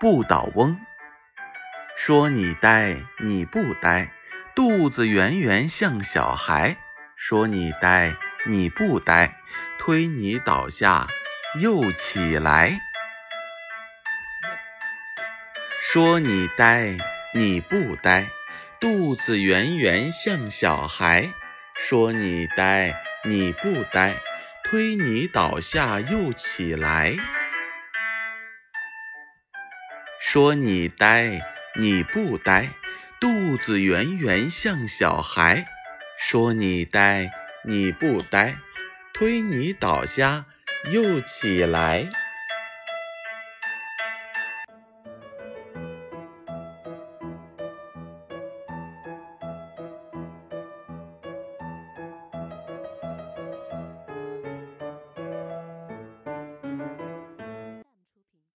不倒翁。说你呆，你不呆，肚子圆圆像小孩。说你呆，你不呆，推你倒下又起来。说你呆，你不呆，肚子圆圆像小孩。说你呆，你不呆，推你倒下又起来。说你呆，你不呆，肚子圆圆像小孩。说你呆，你不呆，推你倒下又起来。